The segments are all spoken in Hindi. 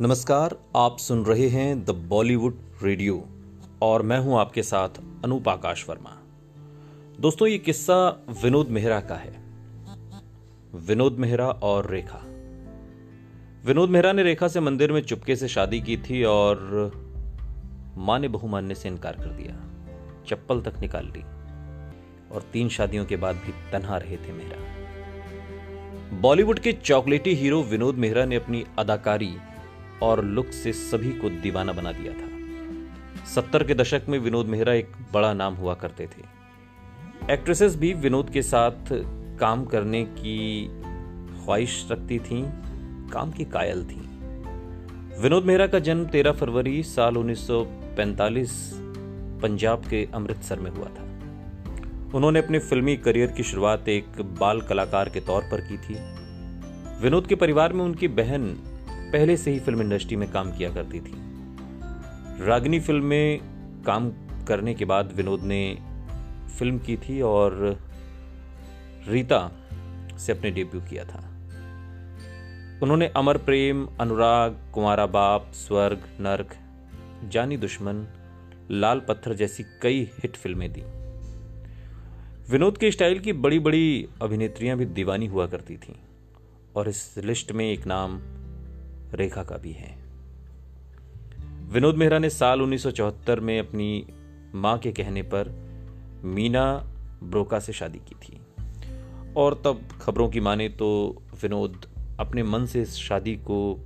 नमस्कार, आप सुन रहे हैं द बॉलीवुड रेडियो और मैं हूँ आपके साथ अनूप आकाश वर्मा। दोस्तों, ये किस्सा विनोद मेहरा का है। विनोद मेहरा और रेखा। विनोद मेहरा ने रेखा से मंदिर में चुपके से शादी की थी और माँ ने बहु मानने से इनकार कर दिया। चप्पल तक निकाल ली और तीन शादियों के बाद भी तनहा रहे थे मेहरा। बॉलीवुड के चॉकलेटी हीरो विनोद मेहरा ने अपनी अदाकारी और लुक से सभी को दीवाना बना दिया था। सत्तर के दशक में विनोद मेहरा एक बड़ा नाम हुआ करते थे। एक्ट्रेसेस भी विनोद के साथ काम करने की ख्वाहिश रखती थीं, काम की कायल थीं। विनोद मेहरा का जन्म 13 फरवरी साल 1945 पंजाब के अमृतसर में हुआ था। उन्होंने अपने फिल्मी करियर की शुरुआत एक बाल कलाकार के तौर पर की थी। विनोद के परिवार में उनकी बहन पहले से ही फ़िल्म इंडस्ट्री में काम किया करती थी। रागनी फ़िल्म में काम करने के बाद विनोद ने फ़िल्म की थी और रीता से अपने डेब्यू किया था। उन्होंने अमर प्रेम, अनुराग कुमारा बाप, स्वर्ग, नर्क, जानी दुश्मन, लाल पत्थर जैसी कई हिट फ़िल्में दी। विनोद के स्टाइल की बड़ी बड़ी अभिनेत्रियाँ भी दीवानी हुआ करती थीं और इस लिस्ट में एक नाम रेखा का भी है। विनोद मेहरा ने साल 1974 में अपनी माँ के कहने पर मीना ब्रोका से शादी की थी। और तब खबरों की माने तो विनोद अपने मन से इस शादी को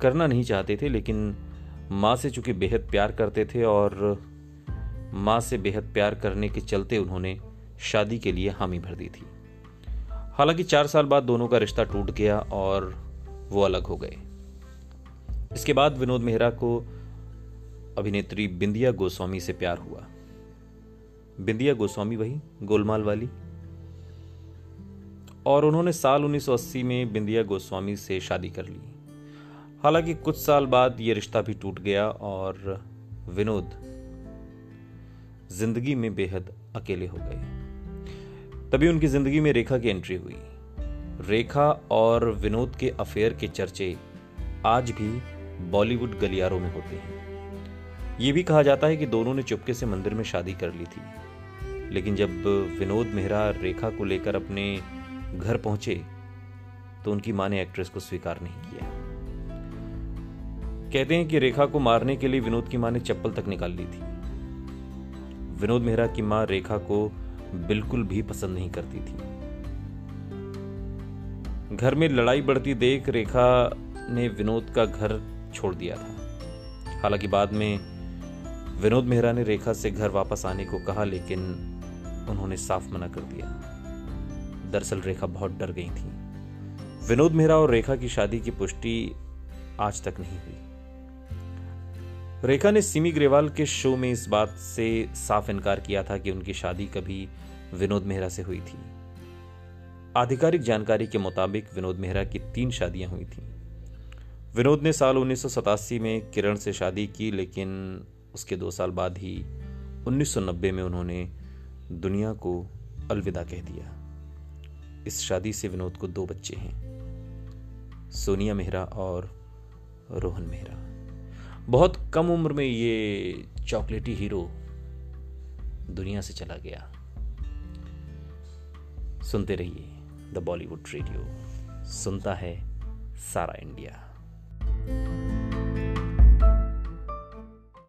करना नहीं चाहते थे, लेकिन माँ से चूँकि बेहद प्यार करते थे और माँ से बेहद प्यार करने के चलते उन्होंने शादी के लिए हामी भर दी थी। हालाँकि चार साल बाद दोनों का रिश्ता टूट गया और वो अलग हो गए। इसके बाद विनोद मेहरा को अभिनेत्री बिंदिया गोस्वामी से प्यार हुआ। बिंदिया गोस्वामी वही, गोलमाल वाली। और उन्होंने साल 1980 में बिंदिया गोस्वामी से शादी कर ली। हालाँकि कुछ साल बाद यह रिश्ता भी टूट गया और विनोद ज़िंदगी में बेहद अकेले हो गए। तभी उनकी ज़िंदगी में रेखा की एंट्री हुई। रेखा और विनोद के अफेयर के चर्चे आज भी बॉलीवुड गलियारों में होते हैं। ये भी कहा जाता है कि दोनों ने चुपके से मंदिर में शादी कर ली थी। लेकिन जब विनोद मेहरा रेखा को लेकर अपने घर पहुँचे तो उनकी माँ ने एक्ट्रेस को स्वीकार नहीं किया। कहते हैं कि रेखा को मारने के लिए विनोद की माँ ने चप्पल तक निकाल ली थी। विनोद मेहरा की माँ रेखा को बिल्कुल भी पसंद नहीं करती थी। घर में लड़ाई बढ़ती देख रेखा ने विनोद का घर छोड़ दिया था। हालाँकि बाद में विनोद मेहरा ने रेखा से घर वापस आने को कहा, लेकिन उन्होंने साफ़ मना कर दिया। दरअसल रेखा बहुत डर गई थी। विनोद मेहरा और रेखा की शादी की पुष्टि आज तक नहीं हुई। रेखा ने सिमी ग्रेवाल के शो में इस बात से साफ़ इनकार किया था कि उनकी शादी कभी विनोद मेहरा से हुई थी। आधिकारिक जानकारी के मुताबिक विनोद मेहरा की तीन शादियाँ हुई थीं। विनोद ने साल उन्नीस सौ सतासी में किरण से शादी की, लेकिन उसके दो साल बाद ही 1990 में उन्होंने दुनिया को अलविदा कह दिया। इस शादी से विनोद को दो बच्चे हैं, सोनिया मेहरा और रोहन मेहरा। बहुत कम उम्र में ये चॉकलेटी हीरो दुनिया से चला गया। सुनते रहिए द बॉलीवुड रेडियो। सुनता है सारा इंडिया।